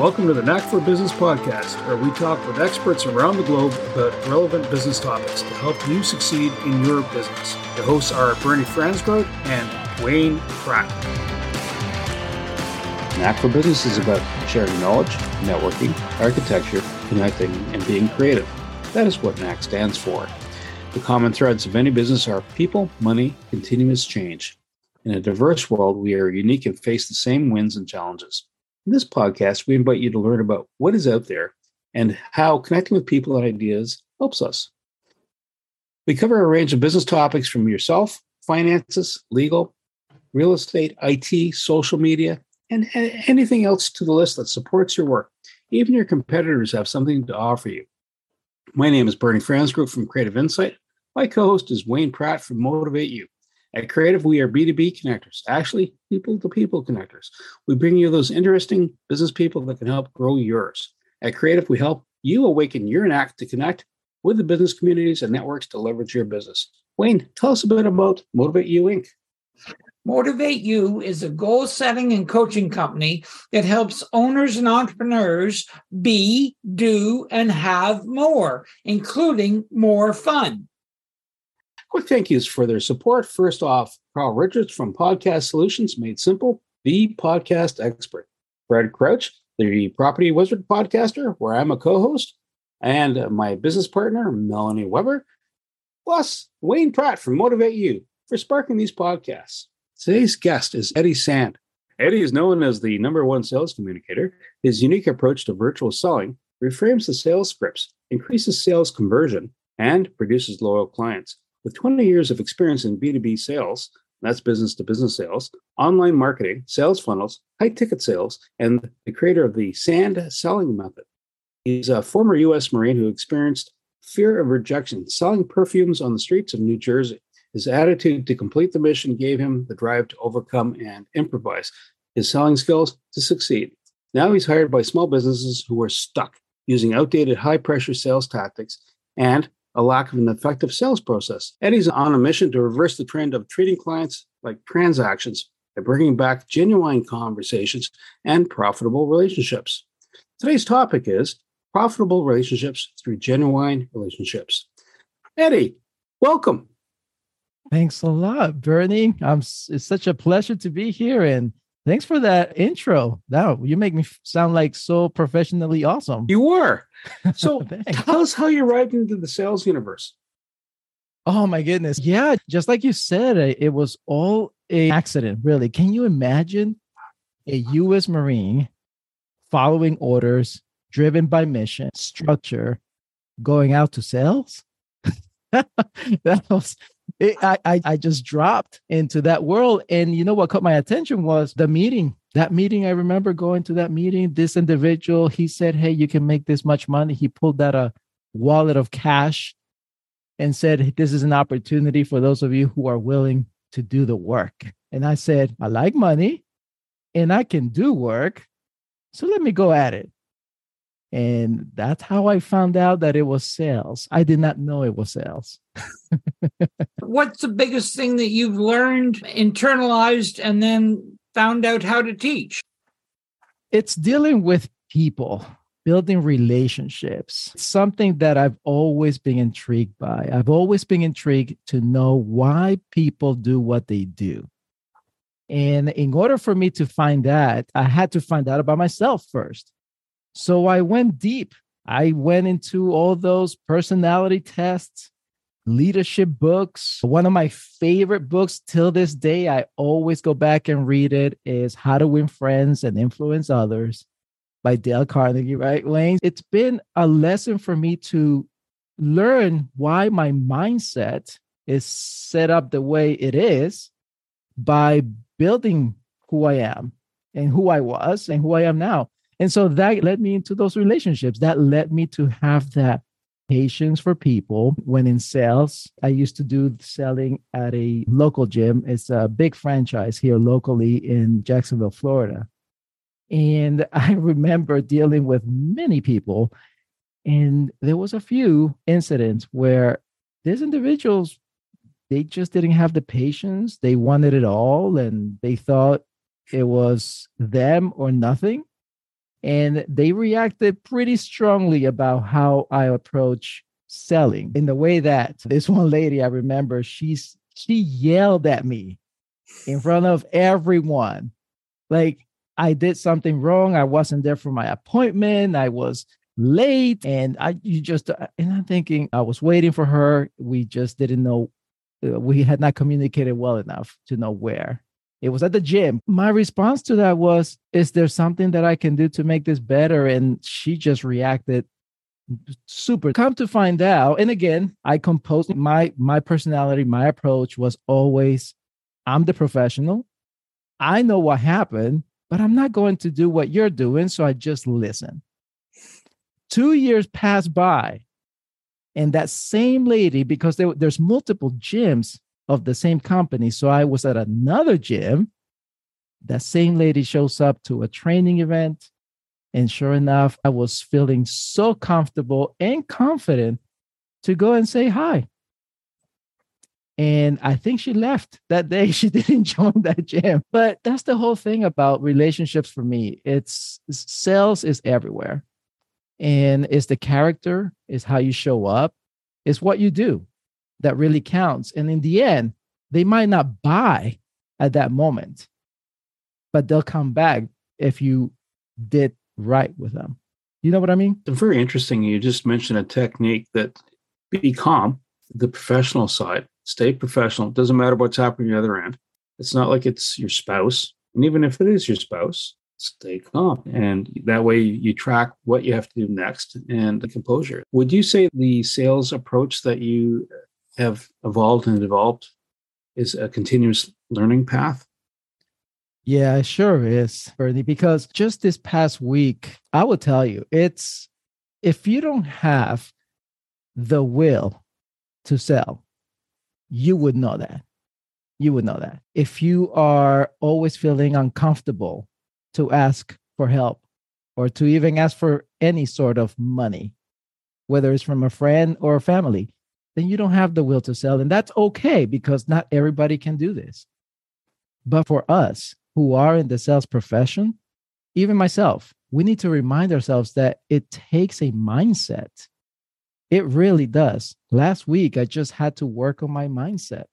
Welcome to the Knack for Business podcast, where we talk with experts around the globe about relevant business topics to help you succeed in your business. The hosts are Bernie Fransgroth and Wayne Pratt. Knack for Business is about sharing knowledge, networking, architecture, connecting, and being creative. That is what Knack stands for. The common threads of any business are people, money, continuous change. In a diverse world, we are unique and face the same wins and challenges. In this podcast, we invite you to learn about what is out there and how connecting with people and ideas helps us. We cover a range of business topics from yourself, finances, legal, real estate, IT, social media, and anything else to the list that supports your work. Even your competitors have something to offer you. My name is Bernie Fransgroth from Creative Insight. My co host is Wayne Pratt from Motivate You. At Creative, we are B2B connectors, actually, people to people connectors. We bring you those interesting business people that can help grow yours. At Creative, we help you awaken your knack to connect with the business communities and networks to leverage your business. Wayne, tell us a bit about Motivate You Inc. Motivate You is a goal setting and coaching company that helps owners and entrepreneurs be, do, and have more, including more fun. Quick thank yous for their support. First off, Carl Richards from Podcast Solutions Made Simple, the podcast expert. Brad Crouch, the Property Wizard podcaster, where I'm a co host, and my business partner, Melanie Weber, plus Wayne Pratt from Motivate You for sparking these podcasts. Today's guest is Eddie Sand. Eddie is known as the number one sales communicator. His unique approach to virtual selling reframes the sales scripts, increases sales conversion, and produces loyal clients. With 20 years of experience in B2B sales, that's business to business sales, online marketing, sales funnels, high ticket sales, and the creator of the SAND selling method. He's a former US Marine who experienced fear of rejection selling perfumes on the streets of New Jersey. His attitude to complete the mission gave him the drive to overcome and improvise his selling skills to succeed. Now he's hired by small businesses who are stuck using outdated high pressure sales tactics and a lack of an effective sales process. Eddie's on a mission to reverse the trend of treating clients like transactions by bringing back genuine conversations and profitable relationships. Today's topic is profitable relationships through genuine relationships. Eddie, welcome. Thanks a lot, Bernie. I'm, it's such a pleasure to be here. And thanks for that intro. Now you make me sound like so professionally awesome. You were. So tell us how you arrived into the sales universe. Oh my goodness. Yeah, just like you said, it was all a accident, really. Can you imagine a US Marine following orders, driven by mission, structure, going out to sales? that was it, I, I I just dropped into that world. And you know what caught my attention was the meeting. That meeting i remember going to that meeting. This individual he said hey you can make this much money. He pulled out a wallet of cash and said this is an opportunity for those of you who are willing to do the work. And i said i like money and i can do work so let me go at it and that's how i found out that it was sales i did not know it was sales what's the biggest thing that you've learned internalized and then found out how to teach? It's dealing with people, building relationships. It's something that I've always been intrigued by. I've always been intrigued to know why people do what they do. And in order for me to find that, I had to find out about myself first. So I went deep. I went into all those personality tests, leadership books. One of my favorite books till this day, I always go back and read it, is How to Win Friends and Influence Others by Dale Carnegie, right, Wayne? It's been a lesson for me to learn why my mindset is set up the way it is by building who I am and who I was and who I am now. And so that led me into those relationships. That led me to have that patience for people when in sales. I used to do selling at a local gym. It's a big franchise here locally in Jacksonville, Florida. And I remember dealing with many people. And there was a few incidents where these individuals, they just didn't have the patience. They wanted it all and they thought it was them or nothing. And they reacted pretty strongly about how I approach selling in the way that this one lady I remember, she's she yelled at me in front of everyone. Like I did something wrong. I wasn't there for my appointment. I was late and I you just uh, and I'm thinking I was waiting for her. We just didn't know uh, we had not communicated well enough to know where. It was at the gym. My response to that was, Is there something that I can do to make this better? And she just reacted super come to find out and again i composed my my personality my approach was always i'm the professional i know what happened but i'm not going to do what you're doing so i just listen two years passed by and that same lady because there, there's multiple gyms of the same company so i was at another gym that same lady shows up to a training event and sure enough i was feeling so comfortable and confident to go and say hi and I think she left that day. She didn't join that gym. But that's the whole thing about relationships for me. It's sales is everywhere and it's the character is how you show up it's what you do that really counts. And in the end they might not buy at that moment but they'll come back if you did right with them. You know what i mean? Very interesting. You just mentioned a technique that be calm the professional side. Stay professional. It doesn't matter what's happening on the other end. It's not like it's your spouse. And even if it is your spouse stay calm. And that way you track what you have to do next and the composure. Would you say the sales approach that you have evolved and developed is a continuous learning path? Yeah, it sure is, Bernie, because just this past week, I will tell you, it's if you don't have the will to sell, you would know that. You would know that. If you are always feeling uncomfortable to ask for help or to even ask for any sort of money, whether it's from a friend or a family, then you don't have the will to sell. And that's okay because not everybody can do this. But for us who are in the sales profession, even myself, we need to remind ourselves that it takes a mindset. It really does. Last week, I just had to work on my mindset.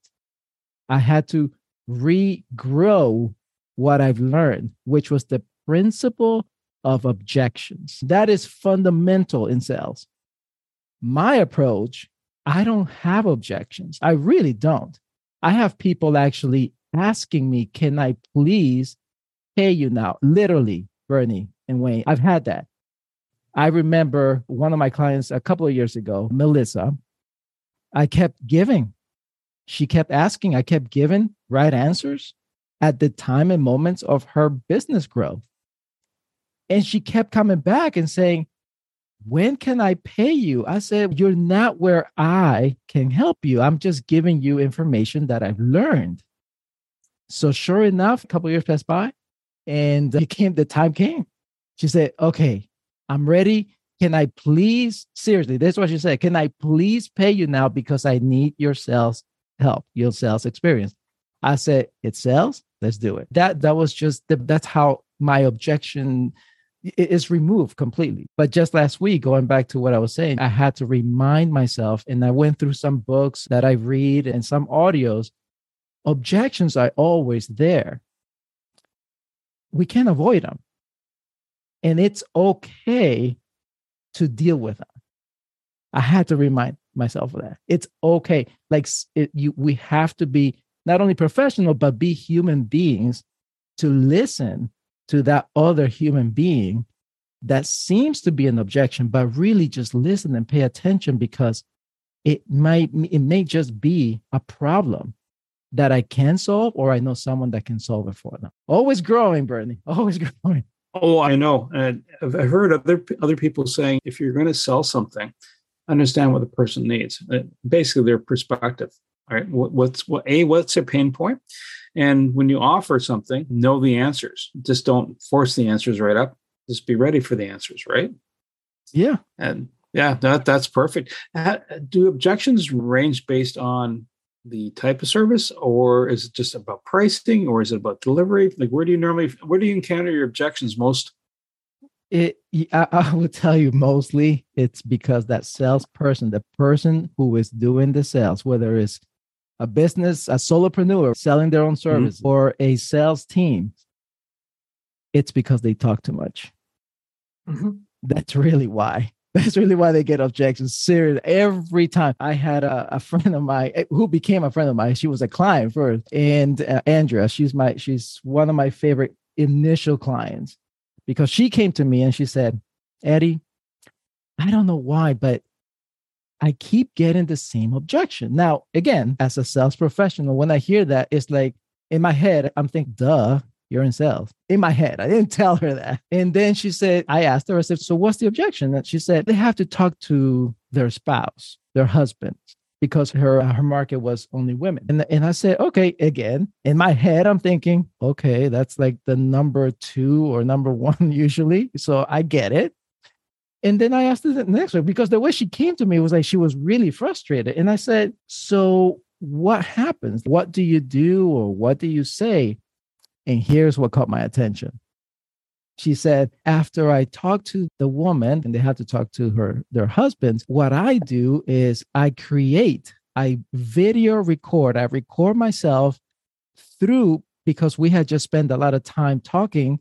I had to regrow what I've learned, which was the principle of objections. That is fundamental in sales. My approach, I don't have objections. I really don't. I have people actually asking me, Can I please pay you now? Literally, Bernie and Wayne, I've had that. I remember one of my clients a couple of years ago, Melissa. I kept giving. She kept asking, I kept giving right answers at the time and moments of her business growth. And she kept coming back and saying, When can I pay you? I said, You're not where I can help you. I'm just giving you information that I've learned. So, sure enough, a couple years passed by and it came, the time came. She said, Okay, I'm ready. Can I please, seriously, this is what she said. Can I please pay you now because I need your sales help, your sales experience? I said, It sells let's do it that that was just the, that's how my objection is removed completely. But just last week going back to what i was saying i had to remind myself and i went through some books that i read and some audios objections are always there. We can't avoid them and it's okay to deal with them i had to remind myself of that. It's okay. Like it, you we have to be not only professional, but be human beings to listen to that other human being that seems to be an objection, but really just listen and pay attention because it might it may just be a problem that I can solve or I know someone that can solve it for them. Always growing, Bernie. Always growing. Oh, I know. And I've heard other other people saying if you're going to sell something, understand what the person needs. Uh, basically, their perspective. All right. What, what's what a what's their pain point? And when you offer something, know the answers. Just don't force the answers right up. Just be ready for the answers, right? Yeah. And yeah, that that's perfect. Uh, do objections range based on the type of service, or is it just about pricing, or is it about delivery? Like, where do you normally where do you encounter your objections most It, I, I would tell you mostly it's because that salesperson, the person who is doing the sales, whether it's a business, a solopreneur selling their own mm-hmm. service, mm-hmm. or a sales team, it's because they talk too much. Mm-hmm. That's really why. That's really why they get objections. Serious. Every time I had a, a, friend of mine eh, who became a friend of mine, she was a client first, and uh, Andrea, she's my she's one of my favorite initial clients because she came to me and she said, Eddie, I don't know why, but I keep getting the same objection. Now, again, as a sales professional, when I hear that, it's like in my head, I'm thinking, duh, you're in sales. In my head, I didn't tell her that. And then she said, I asked her, I said, so what's the objection? And she said, they have to talk to their spouse, their husband, because her her market was only women. And, and I said, okay, again, in my head, I'm thinking, okay, that's like the number two or number one usually. So I get it. And then I asked her the next one because the way she came to me was like she was really frustrated. And I said, So what happens? What do you do or what do you say? And here's what caught my attention. She said, after I talk to the woman and they have to talk to her, their husbands, what I do is I create, I video record, I record myself through because we had just spent a lot of time talking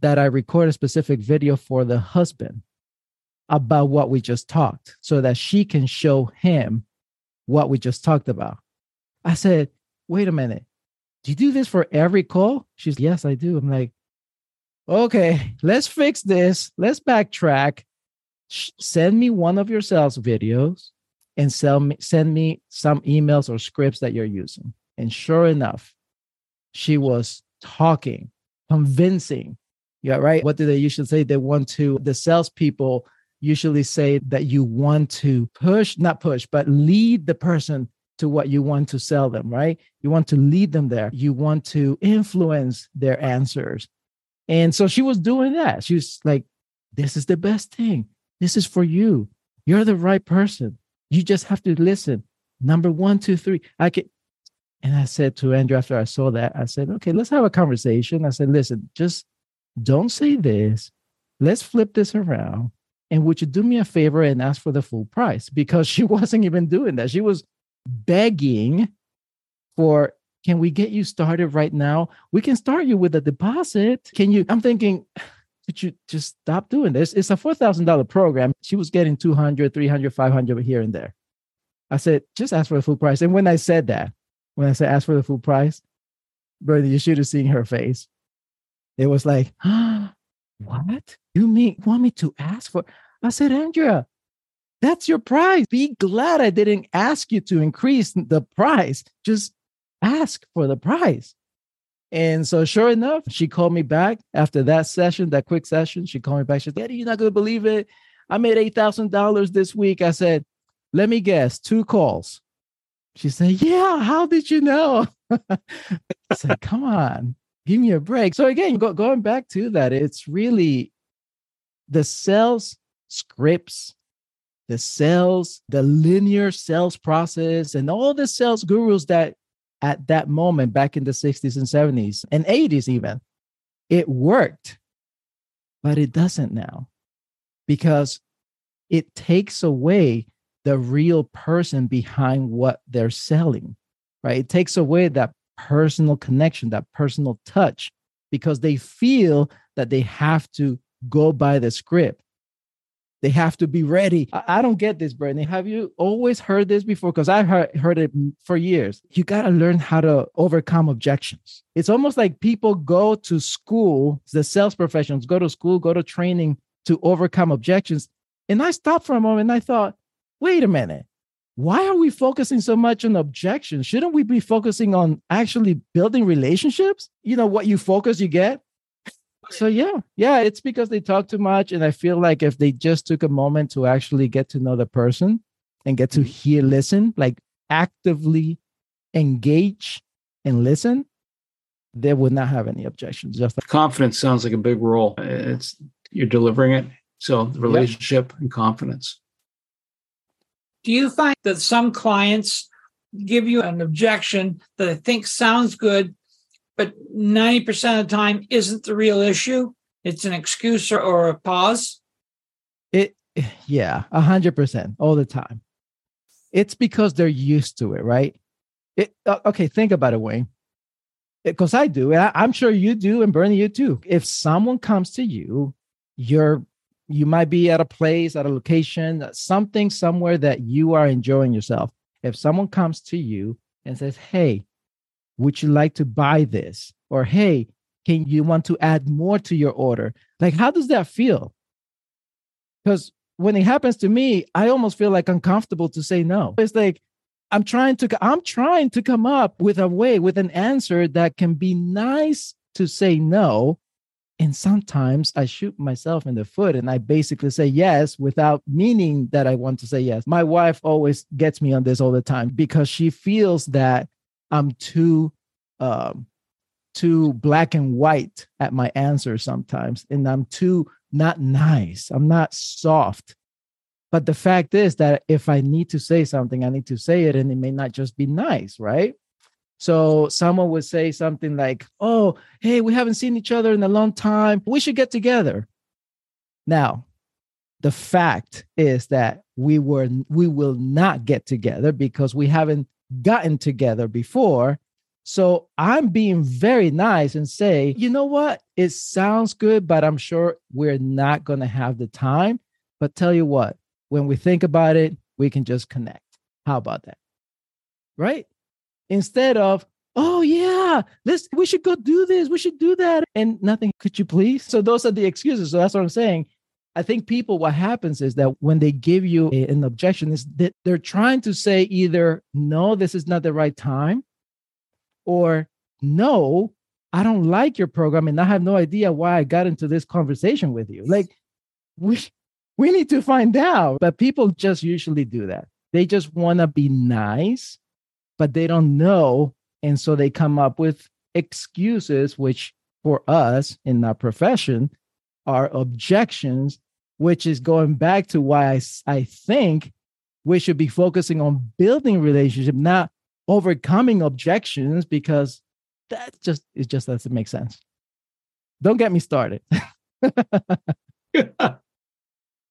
that I record a specific video for the husband about what we just talked so that she can show him what we just talked about. I said, wait a minute. Do you do this for every call? She's, yes, I do. I'm like, okay, let's fix this. Let's backtrack. Send me one of your sales videos and sell me, send me some emails or scripts that you're using. And sure enough, she was talking, convincing. Yeah, right. What do they usually say? They want to, the salespeople usually say that you want to push, not push, but lead the person to what you want to sell them, right? You want to lead them there. You want to influence their answers. And so she was doing that. She was like, this is the best thing. This is for you. You're the right person. You just have to listen. Number one, two, three. I can. And I said to Andrea after I saw that, I said, okay, let's have a conversation. I said, listen, just don't say this. Let's flip this around. And would you do me a favor and ask for the full price? Because she wasn't even doing that. She was begging for can we get you started right now? We can start you with a deposit. Can you? I'm thinking, could you just stop doing this? It's a $4,000 program. She was getting 200, 300, 500 here and there. I said, just ask for the full price. And when I said that, when I said ask for the full price, Bernie, you should have seen her face. It was like, ah, what? You mean want me to ask for? I said, Andrea, that's your price. Be glad I didn't ask you to increase the price. Just ask for the price. And so, sure enough, she called me back after that session, that quick session. She called me back. She said, Eddie, you're not going to believe it. I made $8,000 this week. I said, let me guess, two calls. She said, Yeah, how did you know? I said, Come on, give me a break. So, again, go, going back to that, it's really the sales scripts, the sales, the linear sales process, and all the sales gurus that at that moment back in the 60s and 70s and 80s, even, it worked, but it doesn't now because it takes away the real person behind what they're selling, right? It takes away that personal connection, that personal touch, because they feel that they have to go by the script. They have to be ready. I, don't get this, Brittany. Have you always heard this before? Because I've heard, heard it for years. You got to learn how to overcome objections. It's almost like people go to school, the sales professionals go to school, go to training to overcome objections. And I stopped for a moment and I thought, wait a minute. Why are we focusing so much on objections? Shouldn't we be focusing on actually building relationships? You know, what you focus, you get so yeah yeah it's because they talk too much and i feel like if they just took a moment to actually get to know the person and get to mm-hmm. hear listen like actively engage and listen they would not have any objections just like- confidence sounds like a big role it's you're delivering it so the relationship and confidence do you find that some clients give you an objection that i think sounds good but 90% of the time isn't the real issue. it's an excuse or, or a pause? It, yeah, a hundred percent all the time. It's because they're used to it, right? It, uh, okay, think about it, Wayne. Because I do, and I, am sure you do, and Bernie, you too. If someone comes to you, you're you might be at a place, at a location, something somewhere that you are enjoying yourself. If someone comes to you and says, "Hey, would you like to buy this?" or "Hey, can you want to add more to your order?" Like, how does that feel? Because when it happens to me, I almost feel like uncomfortable to say no. It's like I'm trying to I'm trying to come up with a way with an answer that can be nice to say no. And sometimes I shoot myself in the foot and I basically say yes without meaning that I want to say yes. My wife always gets me on this all the time because she feels that I'm too um too black and white at my answer sometimes and I'm too not nice. I'm not soft. But the fact is that if I need to say something, I need to say it, and it may not just be nice, right? So someone would say something like, Oh, hey, we haven't seen each other in a long time. We should get together. Now, the fact is that we were we will not get together because we haven't gotten together before. So I'm being very nice and say, you know what? It sounds good, but I'm sure we're not going to have the time. But tell you what, when we think about it, we can just connect. How about that? Right? Instead of, oh yeah, let's we should go do this, we should do that, and nothing, could you please? So those are the excuses. So that's what I'm saying. I think people, what happens is that when they give you a, an objection, is that they're trying to say either, no, this is not the right time, or no, I don't like your program and I have no idea why I got into this conversation with you. Like, we we need to find out. But people just usually do that. They just want to be nice, but they don't know. And so they come up with excuses, which for us in our profession are objections, which is going back to why I, I think we should be focusing on building relationship, not overcoming objections, because that just it just doesn't make sense. Don't get me started.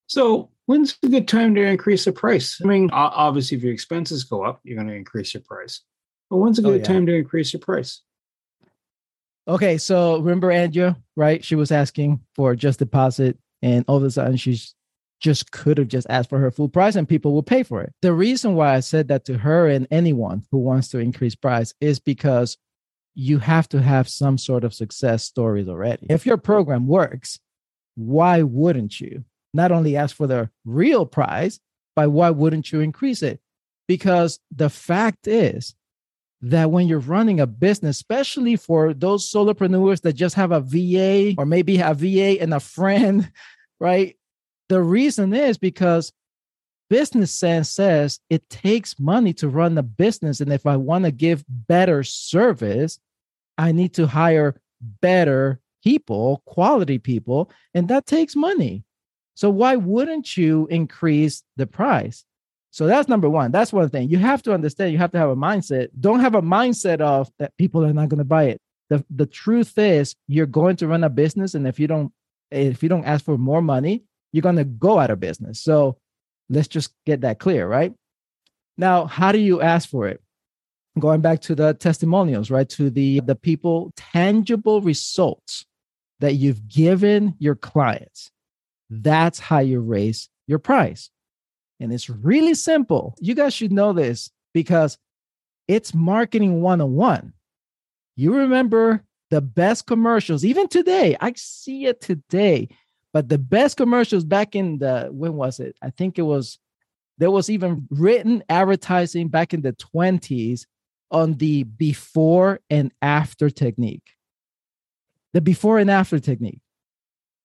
So when's a good time to increase the price? I mean, obviously, if your expenses go up, you're going to increase your price. But when's a oh, good oh, yeah. time to increase your price? Okay, so remember Andrea, right? She was asking for just deposit, and all of a sudden she's just could have just asked for her full price and people will pay for it. The reason why I said that to her and anyone who wants to increase price is because you have to have some sort of success stories already. If your program works, why wouldn't you? Not only ask for the real price, but why wouldn't you increase it? Because the fact is that when you're running a business, especially for those solopreneurs that just have a VA or maybe a VA and a friend, right? The reason is because business sense says it takes money to run a business. And if I want to give better service, I need to hire better people, quality people, and that takes money. So why wouldn't you increase the price? So that's number one. That's one thing. You have to understand, you have to have a mindset. Don't have a mindset of that people are not going to buy it. The, the truth is you're going to run a business and if you don't if you don't ask for more money, you're going to go out of business. So let's just get that clear, right? Now, how do you ask for it? Going back to the testimonials, right? To the the people tangible results that you've given your clients. That's how you raise your price. And it's really simple. You guys should know this because it's marketing 101. You remember the best commercials, even today, I see it today, but the best commercials back in the, when was it? I think it was, there was even written advertising back in the 20s on the before and after technique. The before and after technique.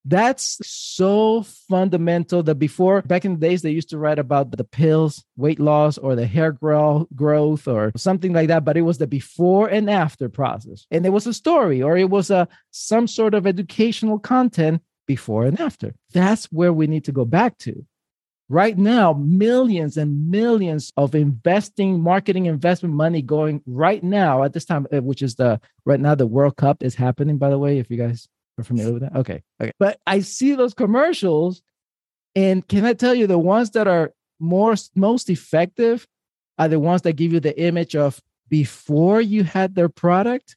That's so fundamental that before, back in the days, they used to write about the pills, weight loss, or the hair grow, growth, or something like that. But it was the before and after process. And there was a story, or it was a some sort of educational content before and after. That's where we need to go back to. Right now, millions and millions of investing, marketing investment money going right now at this time, uh, which is the right now the World Cup is happening, by the way, if you guys Are familiar with that? Okay. Okay. But I see those commercials, and can I tell you the ones that are more most effective are the ones that give you the image of before you had their product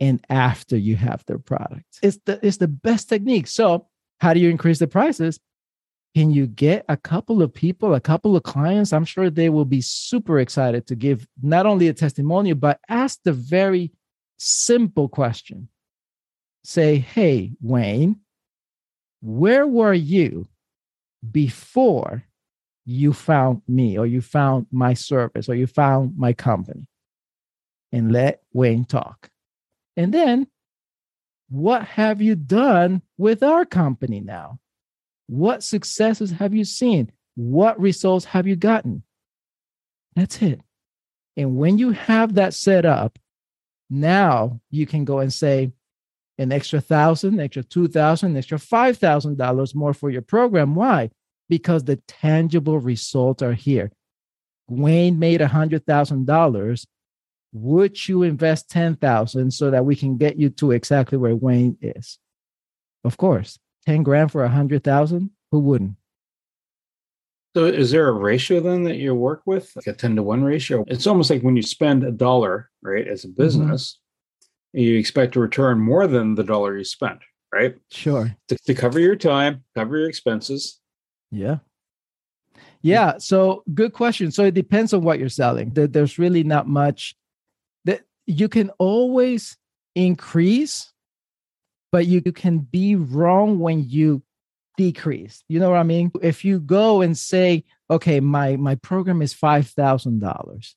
and after you have their product. It's the it's the best technique. So how do you increase the prices? Can you get a couple of people, a couple of clients? I'm sure they will be super excited to give not only a testimonial, but ask the very simple question. Say, hey, Wayne, where were you before you found me or you found my service or you found my company? And let Wayne talk. And then, what have you done with our company now? What successes have you seen? What results have you gotten? That's it. And when you have that set up, now you can go and say an extra thousand, extra two thousand, extra five thousand dollars more for your program. Why? Because the tangible results are here. Wayne made a hundred thousand dollars. Would you invest ten thousand so that we can get you to exactly where Wayne is? Of course. 10 grand for a hundred thousand? Who wouldn't? So is there a ratio then that you work with, like a 10 to 1 ratio? It's almost like when you spend a dollar, right, as a mm-hmm. business. You expect to return more than the dollar you spent, right? Sure. To, to cover your time, cover your expenses. Yeah. Yeah. So good question. So it depends on what you're selling. There's really not much that you can always increase but you can be wrong when you decrease. You know what I mean? If you go and say, okay, my my program is five thousand dollars,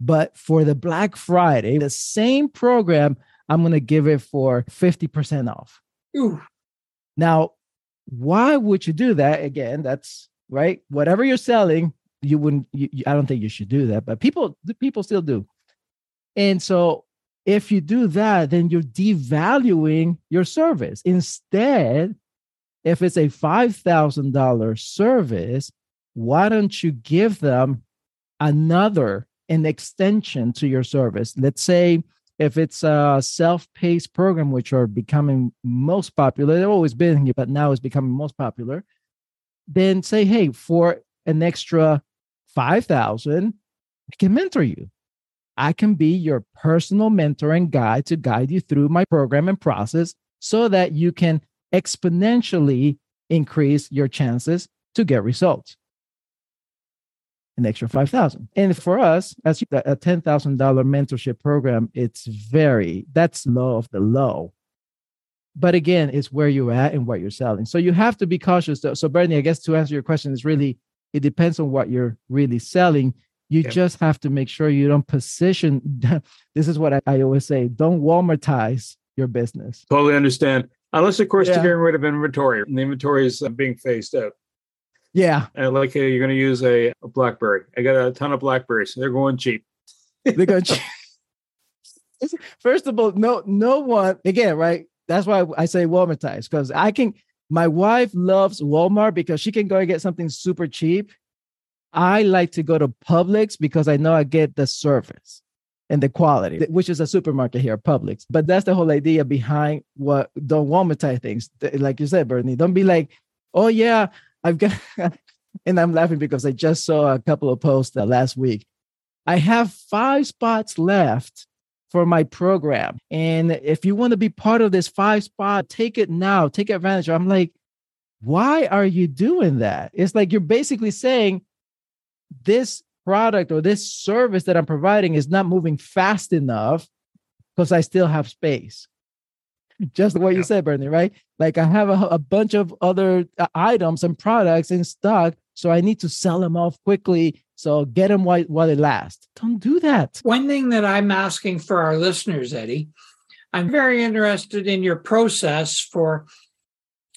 but for the Black Friday, the same program, I'm gonna give it for 50% off. Ooh. Now, why would you do that? Again, that's right. Whatever you're selling, you wouldn't. You, I don't think you should do that, but people people still do. And so if you do that, then you're devaluing your service. Instead, if it's a $5,000 service, why don't you give them another, an extension to your service? Let's say if it's a self-paced program, which are becoming most popular, they've always been here, but now it's becoming most popular, then say, hey, for an extra 5,000, I can mentor you. I can be your personal mentor and guide to guide you through my program and process so that you can exponentially increase your chances to get results. An extra 5000 And for us, as a $10,000 mentorship program, it's very, that's low of the low. But again, it's where you're at and what you're selling. So you have to be cautious. So, Bernie, I guess to answer your question is really, it depends on what you're really selling you yep. just have to make sure you don't position. this is what I, I, always say: don't Walmartize your business. Totally understand. Unless, of course, yeah. you're getting rid of inventory, and the inventory is uh, being phased out. Yeah. And like you're going to use a, a, BlackBerry. I got a ton of Blackberries. They're going cheap. They're going cheap. First of all, no, no one. Again, right? That's why I say Walmartize because I can. My wife loves Walmart because she can go and get something super cheap I like to go to Publix because I know I get the service and the quality, which is a supermarket here, Publix. But that's the whole idea behind what don't Walmartize things. Like you said, Bernie, don't be like, oh yeah, I've got, and I'm laughing because I just saw a couple of posts uh, last week. I have five spots left for my program. And if you want to be part of this five spot, take it now, take advantage. I'm like, why are you doing that? It's like you're basically saying, this product or this service that I'm providing is not moving fast enough because I still have space. Just what yeah. you said, Bernie, right? Like I have a, a bunch of other uh, items and products in stock, so I need to sell them off quickly. So get them while, while they last. Don't do that. One thing that I'm asking for our listeners, Eddie, I'm very interested in your process for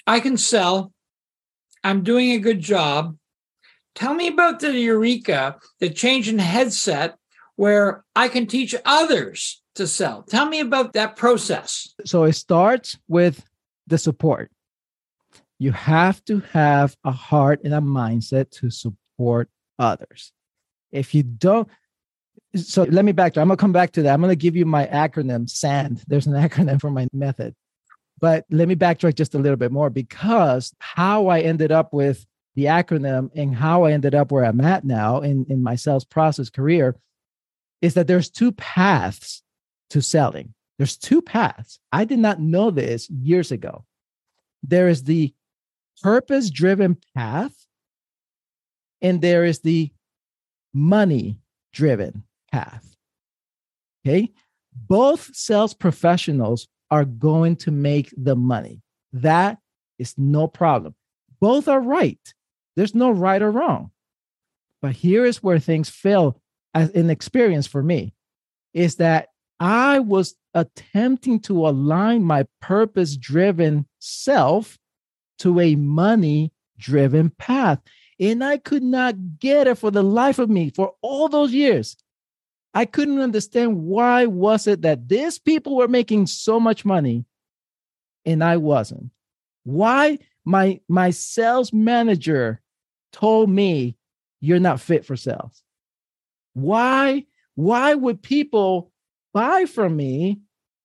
I can sell, I'm doing a good job, Tell me about the Eureka, the change in headset where I can teach others to sell. Tell me about that process. So it starts with the support. You have to have a heart and a mindset to support others. If you don't, so let me back to, I'm gonna come back to that. I'm gonna give you my acronym SAND. There's an acronym for my method. But let me backtrack just a little bit more because how I ended up with the acronym and how I ended up where I'm at now in, in my sales process career is that there's two paths to selling. There's two paths. I did not know this years ago. There is the purpose driven path, and there is the money driven path. Okay. Both sales professionals are going to make the money. That is no problem. Both are right. There's no right or wrong. But here is where things fail as an experience for me is that I was attempting to align my purpose driven self to a money driven path. And I could not get it for the life of me for all those years. I couldn't understand why was it that these people were making so much money and I wasn't. Why my my sales manager told me you're not fit for sales. Why why would people buy from me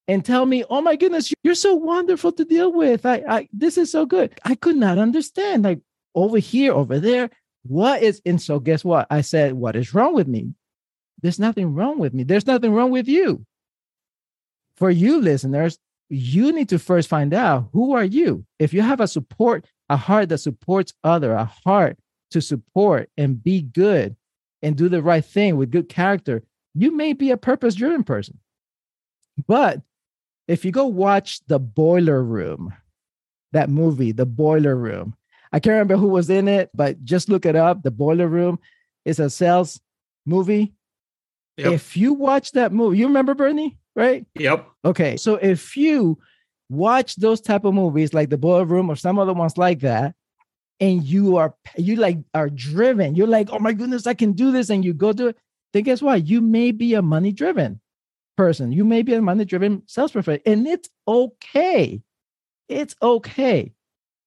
and tell me, "Oh my goodness, you're so wonderful to deal with. I, I this is so good." I could not understand. Like over here, over there, what is? And so, guess what? I said, "What is wrong with me?" There's nothing wrong with me. There's nothing wrong with you. For you listeners, you need to first find out who are you. If you have a support, a heart that supports other, a heart to support and be good and do the right thing with good character, you may be a purpose driven person. But if you go watch The Boiler Room, that movie, The Boiler Room, I can't remember who was in it, but just look it up. The Boiler Room is a sales movie. Yep. If you watch that movie, you remember Bernie, right? Yep. Okay. So if you watch those type of movies like The Boiler Room or some other ones like that, and you are you like are driven, you're like, oh my goodness, I can do this, and you go do it, then guess what? You may be a money driven person. You may be a money driven sales professional, and it's okay. It's okay.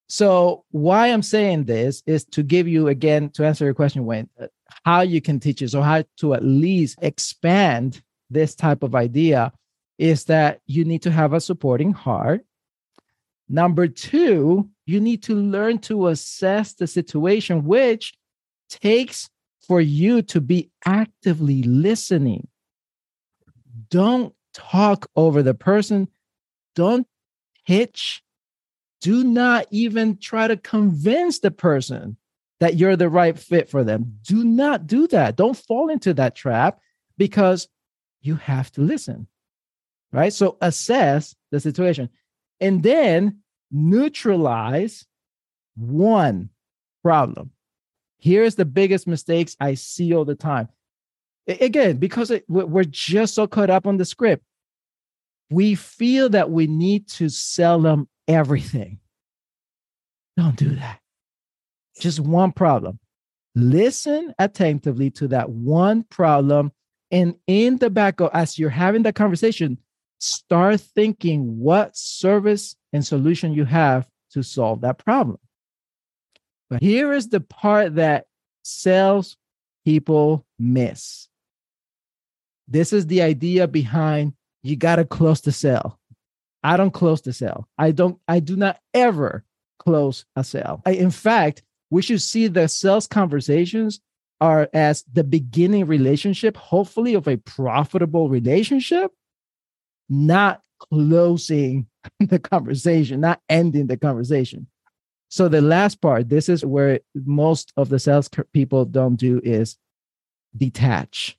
So, why I'm saying this is to give you again to answer your question, Wayne, uh, how you can teach it, or how to at least expand this type of idea is that you need to have a supporting heart. Number two, you need to learn to assess the situation, which takes for you to be actively listening. Don't talk over the person. Don't pitch. Do not even try to convince the person that you're the right fit for them. Do not do that. Don't fall into that trap because you have to listen. Right? So assess the situation and then neutralize one problem. Here's the biggest mistakes I see all the time. Again, because it, we're just so caught up on the script, we feel that we need to sell them everything. Don't do that. Just one problem. Listen attentively to that one problem. And in the back of, as you're having the conversation, start thinking what service and solution you have to solve that problem. But here is the part that sales people miss. This is the idea behind you got to close the sale. I don't close the sale. I don't, I do not ever close a sale. I, in fact, we should see the sales conversations are as the beginning relationship, hopefully, of a profitable relationship, not closing the conversation, not ending the conversation. So the last part, this is where most of the sales people don't do is detach.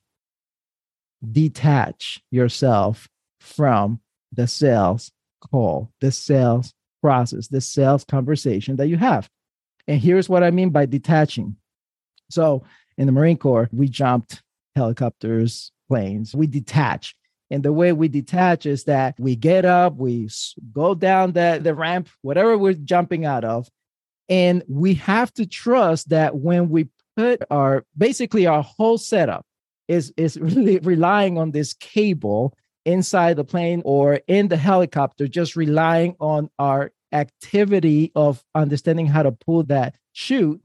Detach yourself from the sales call, the sales process, the sales conversation that you have. And here's what I mean by detaching. So in the Marine Corps, we jumped helicopters, planes, we detach. And the way we detach is that we get up, we go down the, the ramp, whatever we're jumping out of, and we have to trust that when we put our basically our whole setup is is really relying on this cable inside the plane or in the helicopter, just relying on our activity of understanding how to pull that chute.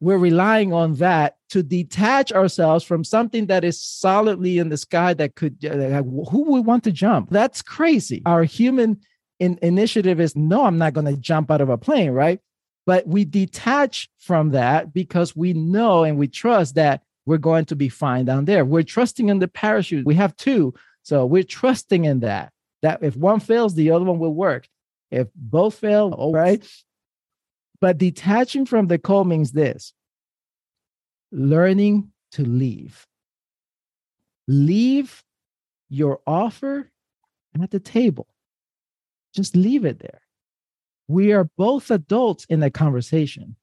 We're relying on that to detach ourselves from something that is solidly in the sky that could, uh, who would want to jump? That's crazy. Our human in, initiative is no, I'm not going to jump out of a plane, right? But we detach from that because we know and we trust that we're going to be fine down there. We're trusting in the parachute. We have two. So we're trusting in that, that if one fails, the other one will work. If both fail, all right. But detaching from the call means this learning to leave. Leave your offer at the table. Just leave it there. We are both adults in the conversation.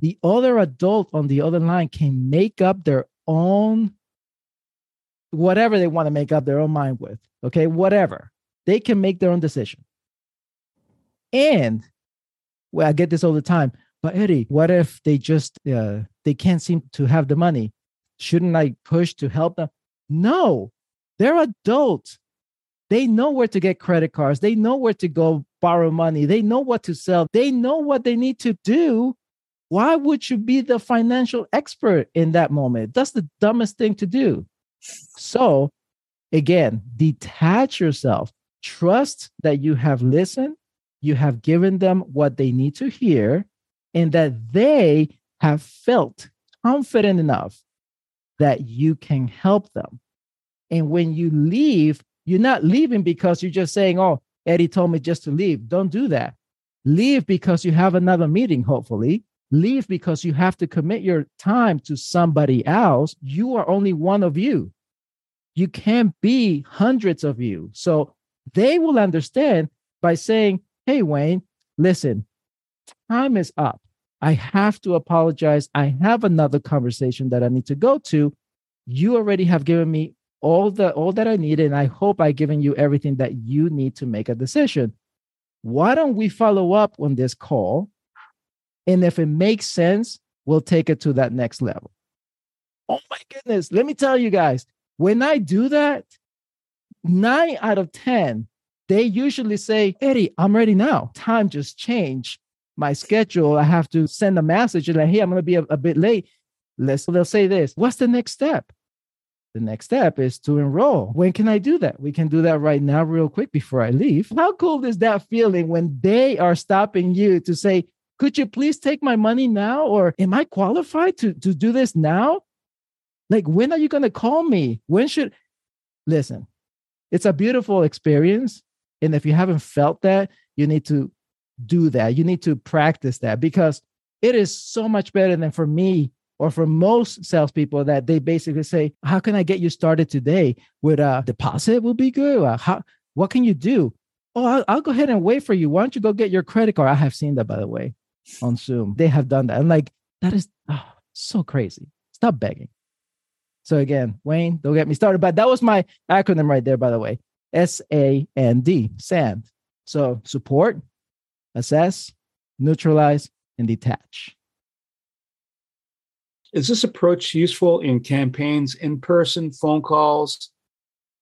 The other adult on the other line can make up their own, whatever they want to make up their own mind with. Okay, whatever. They can make their own decision. And well, I get this all the time. But Eddie, what if they just uh, they can't seem to have the money? Shouldn't I push to help them? No, they're adults. They know where to get credit cards. They know where to go borrow money. They know what to sell. They know what they need to do. Why would you be the financial expert in that moment? That's the dumbest thing to do. So, again, detach yourself. Trust that you have listened, you have given them what they need to hear, and that they have felt confident enough that you can help them. And when you leave, you're not leaving because you're just saying, oh, Eddie told me just to leave. Don't do that. Leave because you have another meeting, hopefully. Leave because you have to commit your time to somebody else. You are only one of you. You can't be hundreds of you. So they will understand by saying, hey, Wayne, listen, time is up. I have to apologize. I have another conversation that I need to go to. You already have given me all the all that I need, and I hope I've given you everything that you need to make a decision. Why don't we follow up on this call? And if it makes sense, we'll take it to that next level. Oh my goodness. Let me tell you guys, when I do that, nine out of 10, they usually say, Eddie, I'm ready now. Time just changed my schedule. I have to send a message and like, hey, I'm going to be a, a bit late. Let's, they'll say this What's the next step? The next step is to enroll. When can I do that? We can do that right now, real quick, before I leave. How cool is that feeling when they are stopping you to say, could you please take my money now? Or am I qualified to, to do this now? Like, when are you going to call me? When should, listen, it's a beautiful experience. And if you haven't felt that, you need to do that. You need to practice that because it is so much better than for me or for most salespeople that they basically say, "How can I get you started today? With a deposit will be good. Uh, how? What can you do? Oh, I'll, I'll, go ahead and wait for you. Why don't you go get your credit card? I have seen that by the way on Zoom. They have done that. I'm like, that is oh, so crazy. Stop begging. So again, Wayne, don't get me started. But that was my acronym right there, by the way. S A N D, SAND. So support, assess, neutralize, and detach. Is this approach useful in campaigns, in person, phone calls,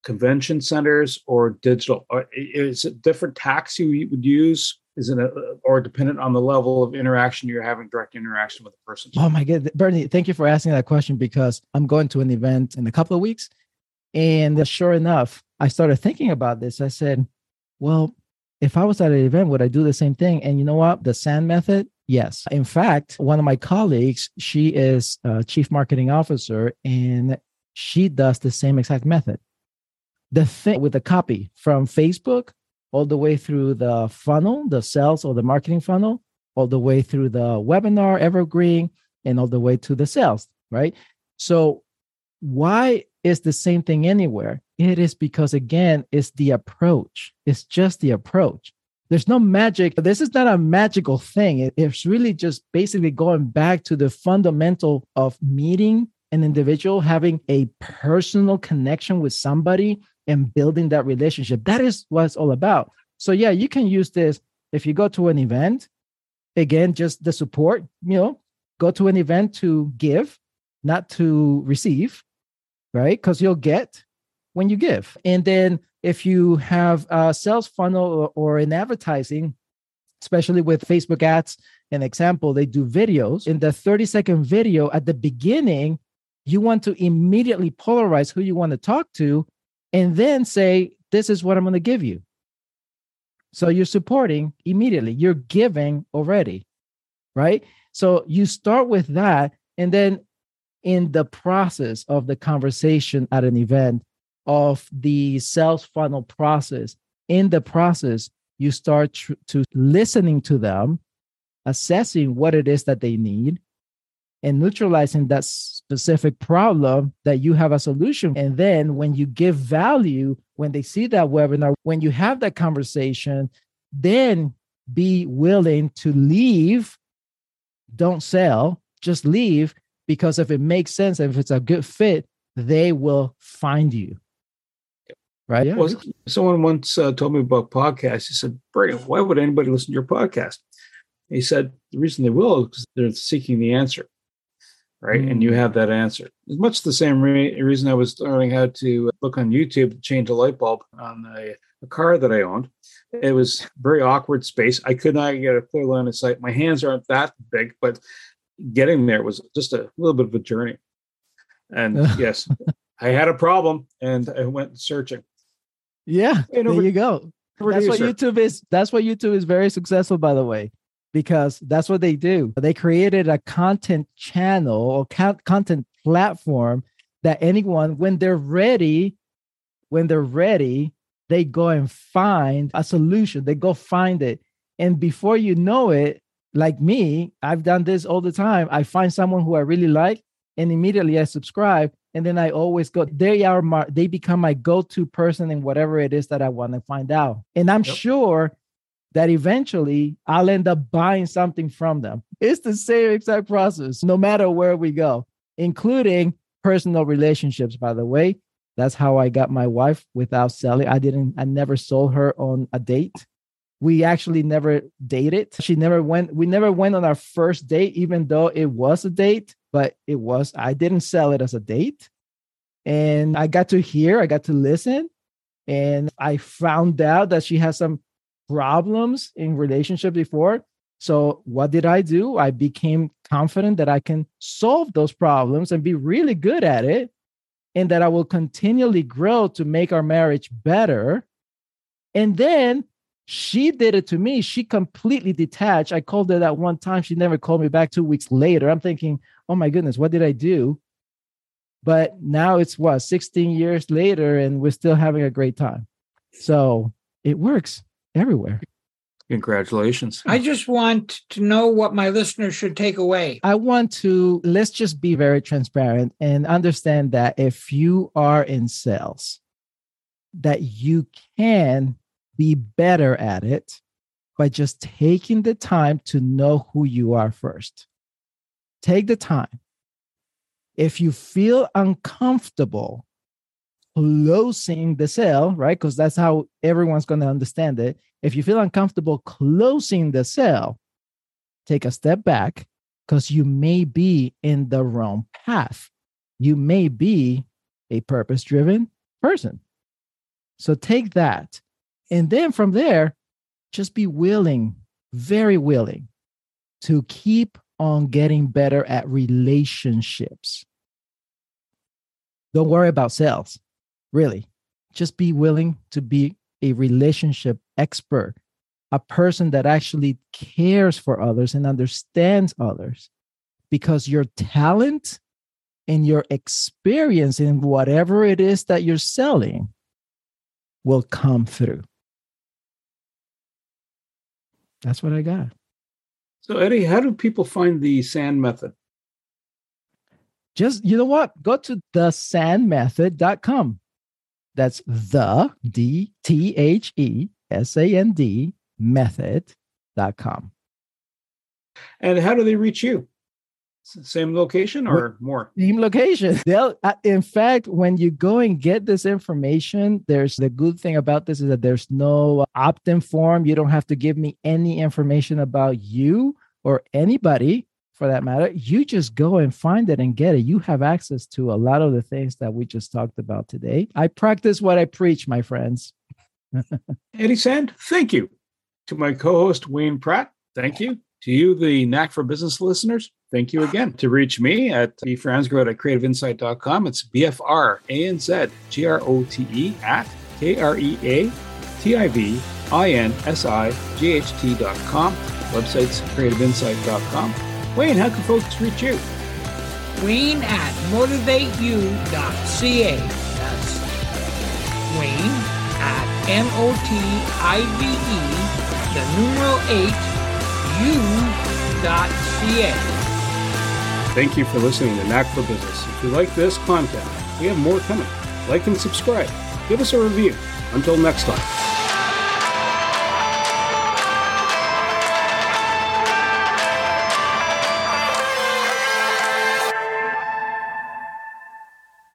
convention centers, or digital? Or is it different tacks you would use? Is it a, or dependent on the level of interaction you're having, direct interaction with the person? Oh my God, Bernie, thank you for asking that question because I'm going to an event in a couple of weeks. And sure enough, I started thinking about this. I said, well, if I was at an event, would I do the same thing? And you know what? The SAND method, yes. In fact, one of my colleagues, she is a chief marketing officer and she does the same exact method. The thing with the copy from Facebook all the way through the funnel, the sales or the marketing funnel, all the way through the webinar, evergreen, and all the way to the sales, right? So, why is the same thing anywhere? It is because, again, it's the approach. It's just the approach. There's no magic. This is not a magical thing. It's really just basically going back to the fundamental of meeting an individual, having a personal connection with somebody and building that relationship. That is what it's all about. So, yeah, you can use this if you go to an event. Again, just the support, you know, go to an event to give, not to receive, right? Because you'll get when you give. And then if you have a sales funnel or, or in advertising, especially with Facebook ads, an example, they do videos. In the 30 second video at the beginning, you want to immediately polarize who you want to talk to and then say, This is what I'm going to give you. So you're supporting immediately, you're giving already, right? So you start with that. And then in the process of the conversation at an event, of the sales funnel process, in the process, you start tr- to listening to them, assessing what it is that they need, and neutralizing that specific problem that you have a solution. And then when you give value, when they see that webinar, when you have that conversation, then be willing to leave. Don't sell, just leave because if it makes sense, if it's a good fit, they will find you. Right. Yeah. Well, someone once uh, told me about podcasts. He said, Brady, why would anybody listen to your podcast? He said, the reason they will is because they're seeking the answer. Right. Mm. And you mm. have that answer. It's much the same re- reason I was learning how to look on YouTube to change a light bulb on a, a car that I owned. It was very awkward space. I could not get a clear line of sight. My hands aren't that big, but getting there was just a little bit of a journey. And yes, I had a problem and I went searching. Yeah, there you go. That's what YouTube is. That's what YouTube is very successful, by the way, because that's what they do. They created a content channel or content platform that anyone, when they're ready, when they're ready, they go and find a solution. They go find it. And before you know it, like me, I've done this all the time. I find someone who I really like and immediately I subscribe. And then I always go, they are my, they become my go-to person in whatever it is that I want to find out. And I'm yep. sure that eventually I'll end up buying something from them. It's the same exact process, no matter where we go, including personal relationships, by the way. That's how I got my wife without selling. I didn't, I never sold her on a date we actually never dated she never went we never went on our first date even though it was a date but it was i didn't sell it as a date and i got to hear i got to listen and i found out that she has some problems in relationship before so what did i do i became confident that i can solve those problems and be really good at it and that i will continually grow to make our marriage better and then she did it to me. She completely detached. I called her that one time. She never called me back two weeks later. I'm thinking, oh my goodness, what did I do? But now it's what, 16 years later, and we're still having a great time. So it works everywhere. Congratulations. I just want to know what my listeners should take away. I want to, let's just be very transparent and understand that if you are in sales, that you can be better at it by just taking the time to know who you are first. Take the time. If you feel uncomfortable closing the sale, right? Because that's how everyone's going to understand it. If you feel uncomfortable closing the sale, take a step back because you may be in the wrong path. You may be a purpose driven person. So take that and then from there, just be willing, very willing to keep on getting better at relationships. Don't worry about sales, really. Just be willing to be a relationship expert, a person that actually cares for others and understands others, because your talent and your experience in whatever it is that you're selling will come through. That's what I got. So, Eddie, how do people find the SAND method? Just, you know what? Go to thesandmethod.com. That's the D T H E S A N D method.com. And how do they reach you? Same location or more? Same location. They'll, uh, in fact, when you go and get this information, there's the good thing about this is that there's no opt in form. You don't have to give me any information about you or anybody for that matter. You just go and find it and get it. You have access to a lot of the things that we just talked about today. I practice what I preach, my friends. Eddie Sand, thank you. To my co host, Wayne Pratt, thank you. To you, the Knack for Business listeners, thank you again. To reach me at bfranzgrote at kreativinsight.com, it's B-F-R-A-N-Z-G-R-O-T-E at K-R-E-A-T-I-V I-N-S-I-G-H-T.com. Website's kreativinsight.com. Wayne, how can folks reach you? Wayne at motive8u.ca. That's Wayne at M-O-T-I-V-E, the numeral 8, U.ca. Thank you for listening to Knack for Business. If you like this content, we have more coming. Like and subscribe. Give us a review. Until next time.